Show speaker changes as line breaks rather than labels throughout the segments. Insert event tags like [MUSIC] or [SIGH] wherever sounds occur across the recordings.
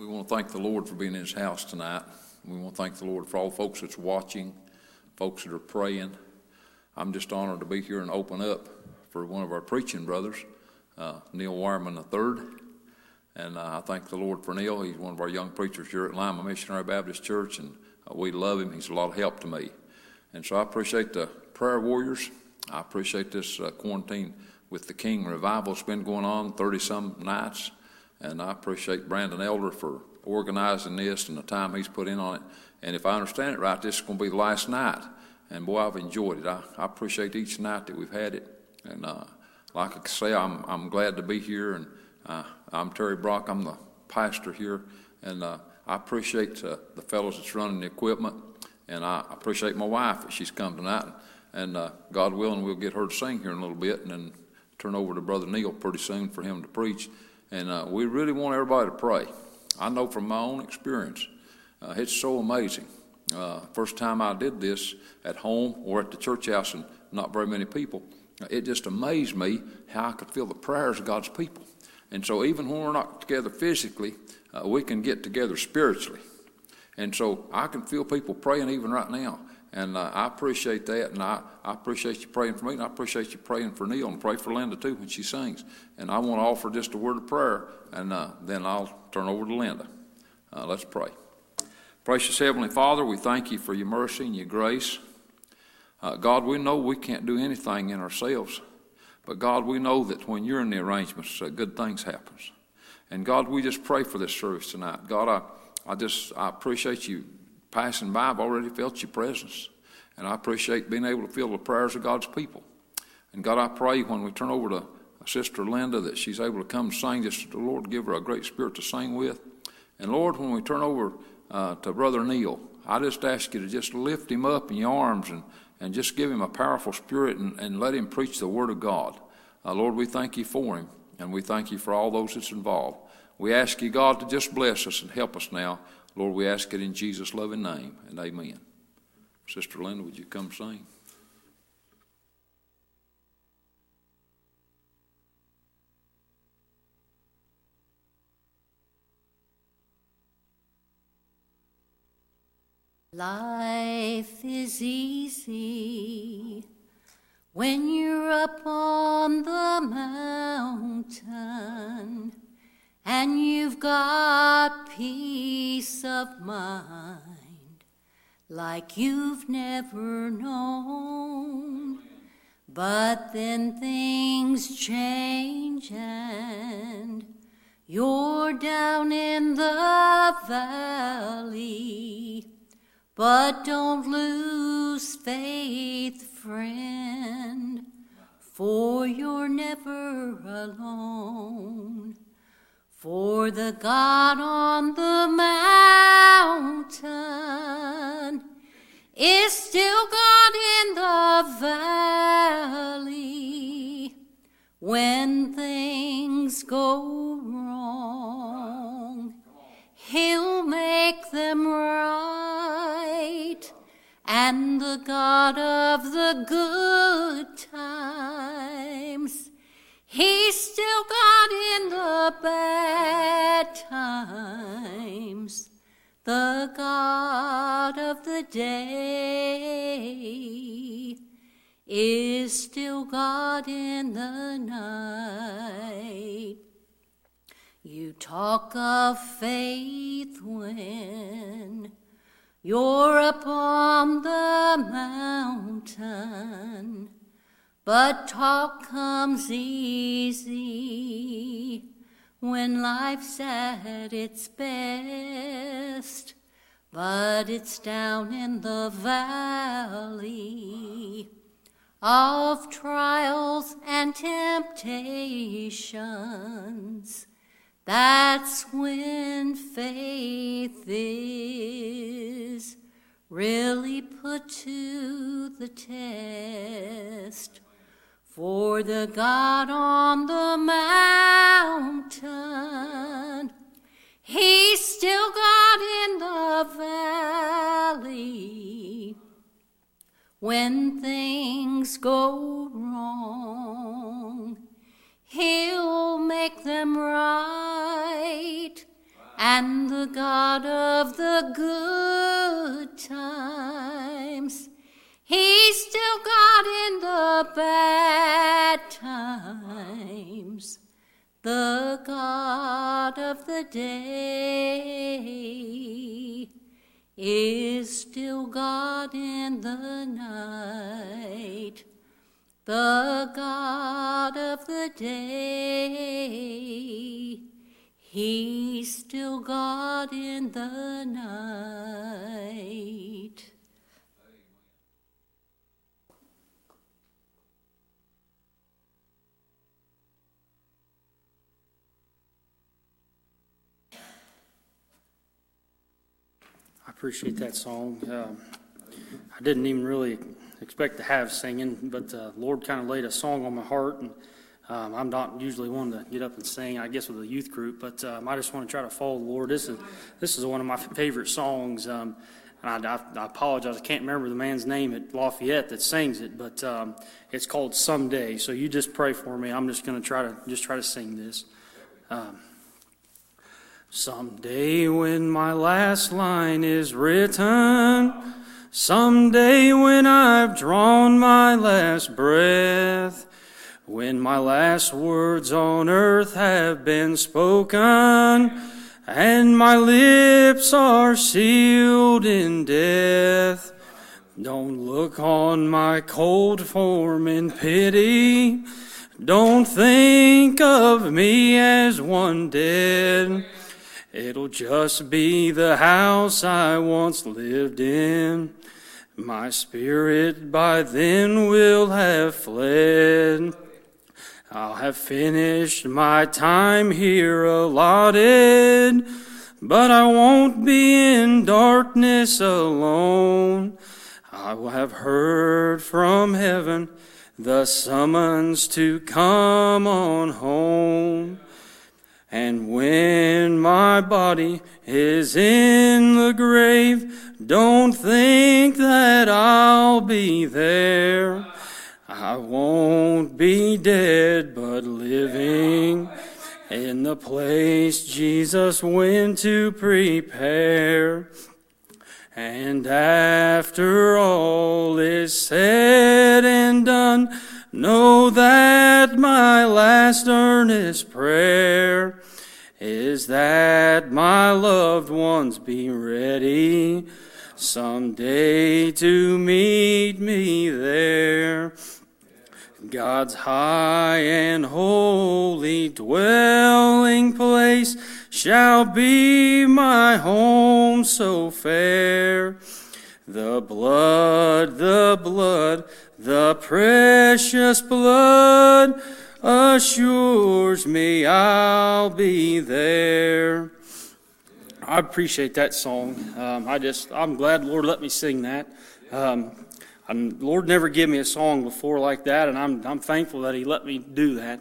We want to thank the Lord for being in His house tonight. We want to thank the Lord for all the folks that's watching, folks that are praying. I'm just honored to be here and open up for one of our preaching brothers, uh, Neil Wireman III. And uh, I thank the Lord for Neil. He's one of our young preachers here at Lima Missionary Baptist Church, and uh, we love him. He's a lot of help to me. And so I appreciate the prayer warriors. I appreciate this uh, quarantine with the King revival. It's been going on 30 some nights. And I appreciate Brandon Elder for organizing this and the time he's put in on it. And if I understand it right, this is going to be the last night. And boy, I've enjoyed it. I, I appreciate each night that we've had it. And uh, like I say, I'm, I'm glad to be here. And uh, I'm Terry Brock. I'm the pastor here. And uh, I appreciate uh, the fellows that's running the equipment. And I appreciate my wife that she's come tonight. And uh, God willing, we'll get her to sing here in a little bit and then turn over to Brother Neil pretty soon for him to preach. And uh, we really want everybody to pray. I know from my own experience, uh, it's so amazing. Uh, first time I did this at home or at the church house, and not very many people, it just amazed me how I could feel the prayers of God's people. And so, even when we're not together physically, uh, we can get together spiritually. And so, I can feel people praying even right now. And uh, I appreciate that, and I, I appreciate you praying for me, and I appreciate you praying for Neil, and pray for Linda too when she sings. And I want to offer just a word of prayer, and uh, then I'll turn over to Linda. Uh, let's pray. Precious Heavenly Father, we thank you for your mercy and your grace. Uh, God, we know we can't do anything in ourselves, but God, we know that when you're in the arrangements, uh, good things happen. And God, we just pray for this service tonight. God, I, I just I appreciate you passing by, I've already felt your presence. And I appreciate being able to feel the prayers of God's people. And God, I pray when we turn over to Sister Linda that she's able to come sing, just the Lord give her a great spirit to sing with. And Lord, when we turn over uh, to Brother Neil, I just ask you to just lift him up in your arms and, and just give him a powerful spirit and, and let him preach the Word of God. Uh, Lord, we thank you for him, and we thank you for all those that's involved. We ask you, God, to just bless us and help us now. Lord, we ask it in Jesus' loving name, and amen. Sister Linda, would you come sing?
Life is easy when you're up on the mountain and you've got peace of mind like you've never known. But then things change and you're down in the valley. But don't lose faith, friend, for you're never alone. For the God on the mountain is still God in the valley when things go wrong. He'll make them right, and the God of the good times He's still God in the bad times, the God of the day is still God in the night. You talk of faith when you're upon the mountain but talk comes easy when life's at its best. But it's down in the valley of trials and temptations. That's when faith is really put to the test. For the God on the mountain, He's still God in the valley. When things go wrong, He'll make them right, and the God of the good times. He's still God in the bad times, the God of the day is still God in the night, the God of the day. He's still God in the night.
I appreciate that song. Um, I didn't even really expect to have singing, but uh, Lord kind of laid a song on my heart, and um, I'm not usually one to get up and sing. I guess with a youth group, but um, I just want to try to follow the Lord. This is this is one of my favorite songs. Um, and I, I, I, apologize, I can't remember the man's name at Lafayette that sings it, but um, it's called "Someday." So you just pray for me. I'm just going to try to just try to sing this. Someday when my last line is written, someday when I've drawn my last breath, when my last words on earth have been spoken, and my lips are sealed in death, don't look on my cold form in pity. Don't think of me as one dead. It'll just be the house I once lived in. My spirit by then will have fled. I'll have finished my time here allotted, but I won't be in darkness alone. I will have heard from heaven the summons to come on home. And when my body is in the grave, don't think that I'll be there. I won't be dead, but living in the place Jesus went to prepare. And after all is said and done, know that my last earnest prayer is that my loved ones be ready someday to meet me there. God's high and holy dwelling place shall be my home so fair. The blood, the blood, the precious blood assures me I'll be there. I appreciate that song. Um, I just, I'm glad Lord let me sing that. Um, Lord never gave me a song before like that, and I'm, I'm thankful that He let me do that.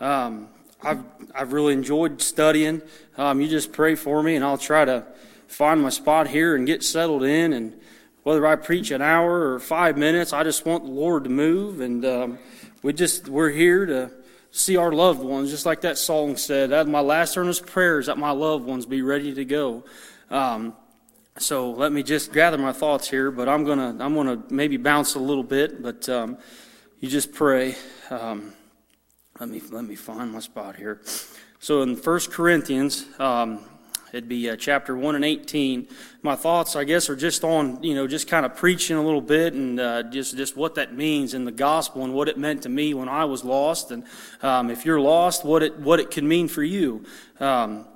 Um, I've, I've really enjoyed studying. Um, you just pray for me, and I'll try to find my spot here and get settled in. And whether I preach an hour or five minutes, I just want the Lord to move. And um, we just, we're here to see our loved ones, just like that song said. That my last earnest prayers that my loved ones be ready to go. Um, so let me just gather my thoughts here, but I'm gonna I'm gonna maybe bounce a little bit, but um, you just pray. Um, let me let me find my spot here. So in First Corinthians, um, It'd be uh, chapter 1 and 18. My thoughts, I guess, are just on, you know, just kind of preaching a little bit and uh, just, just what that means in the gospel and what it meant to me when I was lost. And um, if you're lost, what it, what it can mean for you. Um,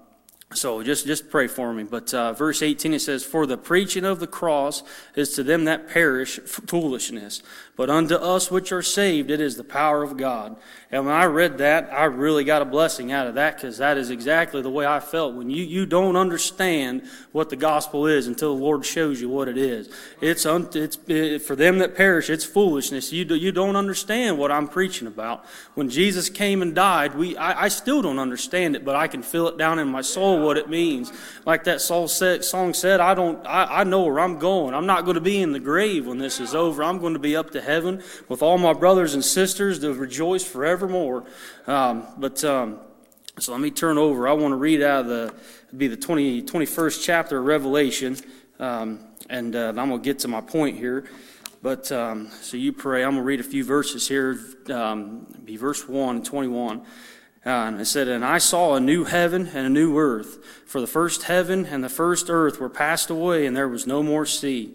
so just, just pray for me. But uh, verse 18 it says, For the preaching of the cross is to them that perish foolishness, but unto us which are saved it is the power of God. And when I read that, I really got a blessing out of that because that is exactly the way I felt. When you, you don't understand what the gospel is until the Lord shows you what it is. It's, un, it's it, for them that perish, it's foolishness. You, do, you don't understand what I'm preaching about. When Jesus came and died, we, I, I still don't understand it, but I can feel it down in my soul what it means. Like that song said, I, don't, I, I know where I'm going. I'm not going to be in the grave when this is over. I'm going to be up to heaven with all my brothers and sisters to rejoice forevermore. Um, but um, So let me turn over. I want to read out of the be the 20, 21st chapter of Revelation, um, and uh, I'm going to get to my point here. But um, so you pray. I'm going to read a few verses here. Um, be verse one and 21. Uh, and it said, And I saw a new heaven and a new earth, for the first heaven and the first earth were passed away, and there was no more sea.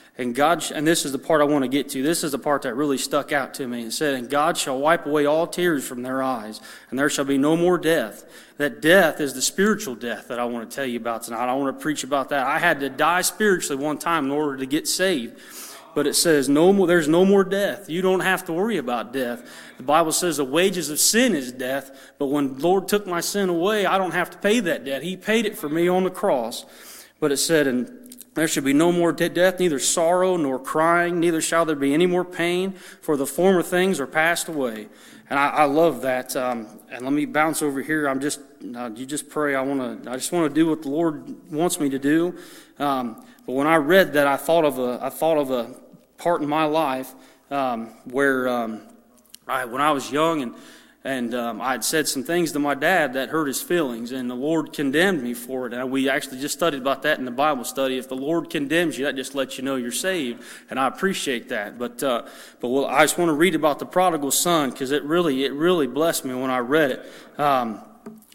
And God, and this is the part I want to get to. This is the part that really stuck out to me. It said, And God shall wipe away all tears from their eyes, and there shall be no more death. That death is the spiritual death that I want to tell you about tonight. I want to preach about that. I had to die spiritually one time in order to get saved. But it says, no more, there's no more death. You don't have to worry about death. The Bible says the wages of sin is death, but when Lord took my sin away, I don't have to pay that debt. He paid it for me on the cross. But it said, and there shall be no more death, neither sorrow nor crying, neither shall there be any more pain, for the former things are passed away. And I, I love that. Um, and let me bounce over here. I'm just, uh, you just pray. I want to, I just want to do what the Lord wants me to do. Um, but when I read that, I thought of a, I thought of a part in my life um, where um, I, when I was young and and um, I had said some things to my dad that hurt his feelings, and the Lord condemned me for it. And we actually just studied about that in the Bible study. If the Lord condemns you, that just lets you know you're saved, and I appreciate that. But uh, but well, I just want to read about the prodigal son because it really it really blessed me when I read it. Um,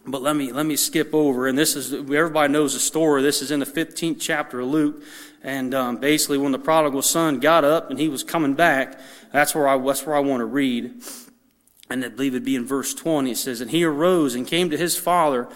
but let me let me skip over, and this is everybody knows the story. This is in the 15th chapter of Luke, and um, basically when the prodigal son got up and he was coming back, that's where I that's where I want to read and I believe it'd be in verse 20. It says, And he arose and came to his father.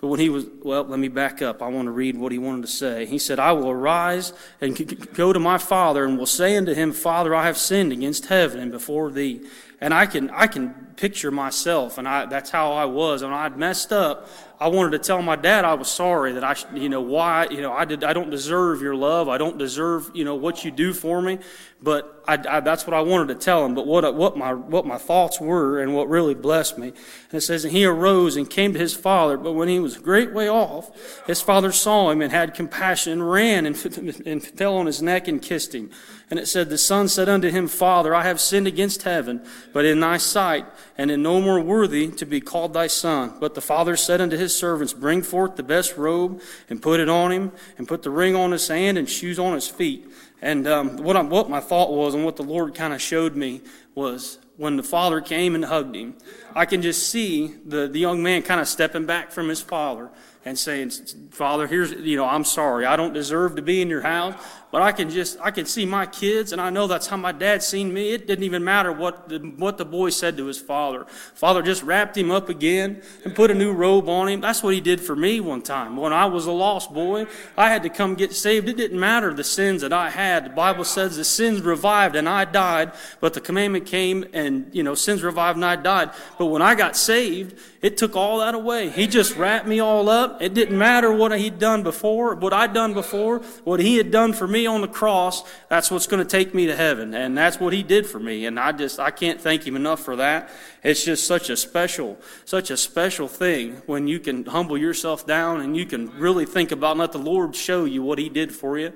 But when he was, well, let me back up. I want to read what he wanted to say. He said, I will arise and go to my father and will say unto him, Father, I have sinned against heaven and before thee. And I can, I can picture myself, and I, that's how I was. And I'd messed up. I wanted to tell my dad I was sorry that I, you know, why, you know, I did, I don't deserve your love. I don't deserve, you know, what you do for me. But I, I, that's what I wanted to tell him. But what, what my, what my thoughts were and what really blessed me. And it says, and he arose and came to his father. But when he was a great way off, his father saw him and had compassion and ran and, [LAUGHS] and fell on his neck and kissed him. And it said, the son said unto him, Father, I have sinned against heaven, but in thy sight, and am no more worthy to be called thy son. But the father said unto his servants, Bring forth the best robe and put it on him, and put the ring on his hand and shoes on his feet. And um, what, I, what my thought was, and what the Lord kind of showed me, was when the father came and hugged him, I can just see the, the young man kind of stepping back from his father and saying, Father, here's, you know, I'm sorry. I don't deserve to be in your house, but I can just, I can see my kids, and I know that's how my dad seen me. It didn't even matter what the, what the boy said to his father. Father just wrapped him up again and put a new robe on him. That's what he did for me one time. When I was a lost boy, I had to come get saved. It didn't matter the sins that I had. The Bible says the sins revived and I died, but the commandment came and, you know, sins revived and I died. But when I got saved, it took all that away. He just wrapped me all up. It didn't matter what he'd done before, what I'd done before, what he had done for me on the cross. That's what's going to take me to heaven. And that's what he did for me. And I just, I can't thank him enough for that. It's just such a special, such a special thing when you can humble yourself down and you can really think about and let the Lord show you what he did for you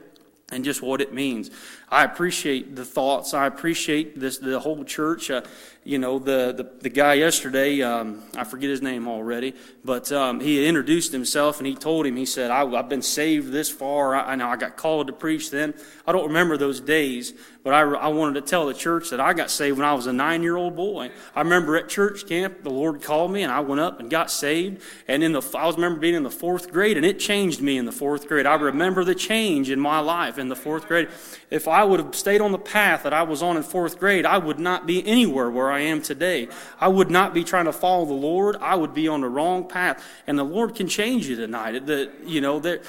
and just what it means. I appreciate the thoughts. I appreciate this, the whole church. Uh, you know, the, the, the guy yesterday, um, I forget his name already, but um, he introduced himself and he told him, he said, I, have been saved this far. I, I know I got called to preach then. I don't remember those days, but I, I wanted to tell the church that I got saved when I was a nine year old boy. I remember at church camp, the Lord called me and I went up and got saved. And in the, I was remember being in the fourth grade and it changed me in the fourth grade. I remember the change in my life in the fourth grade. If I would have stayed on the path that I was on in fourth grade, I would not be anywhere where I am today. I would not be trying to follow the Lord. I would be on the wrong path. And the Lord can change you tonight. That, you know, that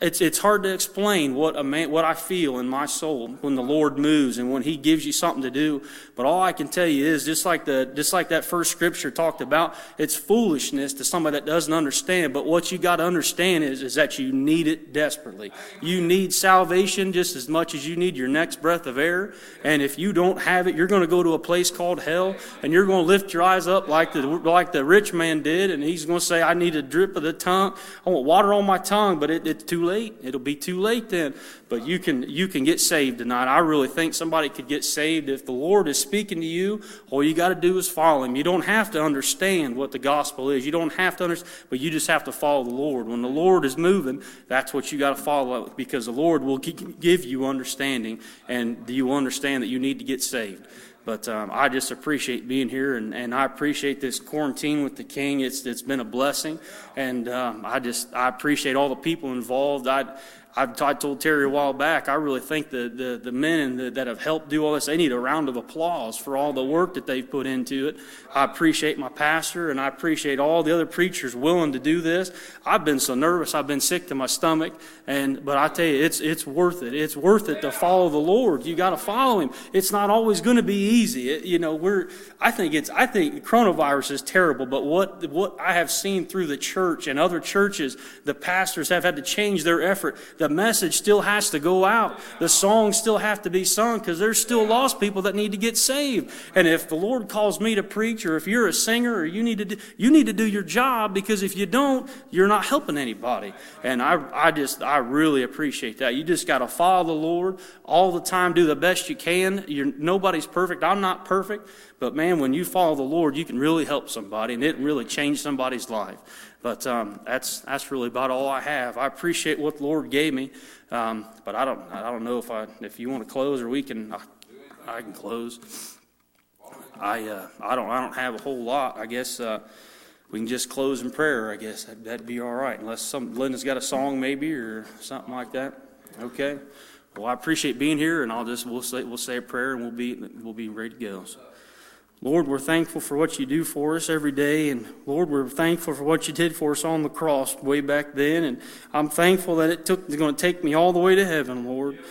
it's it's hard to explain what a man what I feel in my soul when the Lord moves and when He gives you something to do. But all I can tell you is just like the just like that first scripture talked about, it's foolishness to somebody that doesn't understand. But what you got to understand is is that you need it desperately. You need salvation just as much as you need your next breath of air. And if you don't have it, you're going to go to a place called hell, and you're going to lift your eyes up like the like the rich man did, and he's going to say, "I need a drip of the tongue. I want water on my tongue," but it, it's too late. It'll be too late then. But you can you can get saved tonight. I really think somebody could get saved if the Lord is speaking to you. All you got to do is follow Him. You don't have to understand what the gospel is. You don't have to understand, but you just have to follow the Lord. When the Lord is moving, that's what you got to follow because the Lord will give you understanding, and you understand that you need to get saved. But um, I just appreciate being here, and, and I appreciate this quarantine with the King. It's it's been a blessing, and um, I just I appreciate all the people involved. I I, I told Terry a while back, I really think the, the, the men the, that have helped do all this, they need a round of applause for all the work that they've put into it. I appreciate my pastor and I appreciate all the other preachers willing to do this. I've been so nervous, I've been sick to my stomach, and but I tell you, it's it's worth it. It's worth it to follow the Lord. You got to follow Him. It's not always going to be easy. It, you know, we're I think it's I think coronavirus is terrible, but what what I have seen through the church and other churches, the pastors have had to change their effort. The the message still has to go out. The songs still have to be sung because there's still lost people that need to get saved. And if the Lord calls me to preach, or if you're a singer, or you need to do, you need to do your job because if you don't, you're not helping anybody. And I, I just, I really appreciate that. You just got to follow the Lord all the time. Do the best you can. You're, nobody's perfect. I'm not perfect. But man, when you follow the Lord, you can really help somebody and it really change somebody's life. But um, that's that's really about all I have. I appreciate what the Lord gave me, um, but I don't I don't know if I if you want to close or we can I, I can close. I uh, I don't I don't have a whole lot. I guess uh, we can just close in prayer. I guess that'd, that'd be all right, unless some Linda's got a song maybe or something like that. Okay. Well, I appreciate being here, and I'll just we'll say we'll say a prayer and we'll be we'll be ready to go. So. Lord, we're thankful for what you do for us every day. And Lord, we're thankful for what you did for us on the cross way back then. And I'm thankful that it took, it's going to take me all the way to heaven, Lord.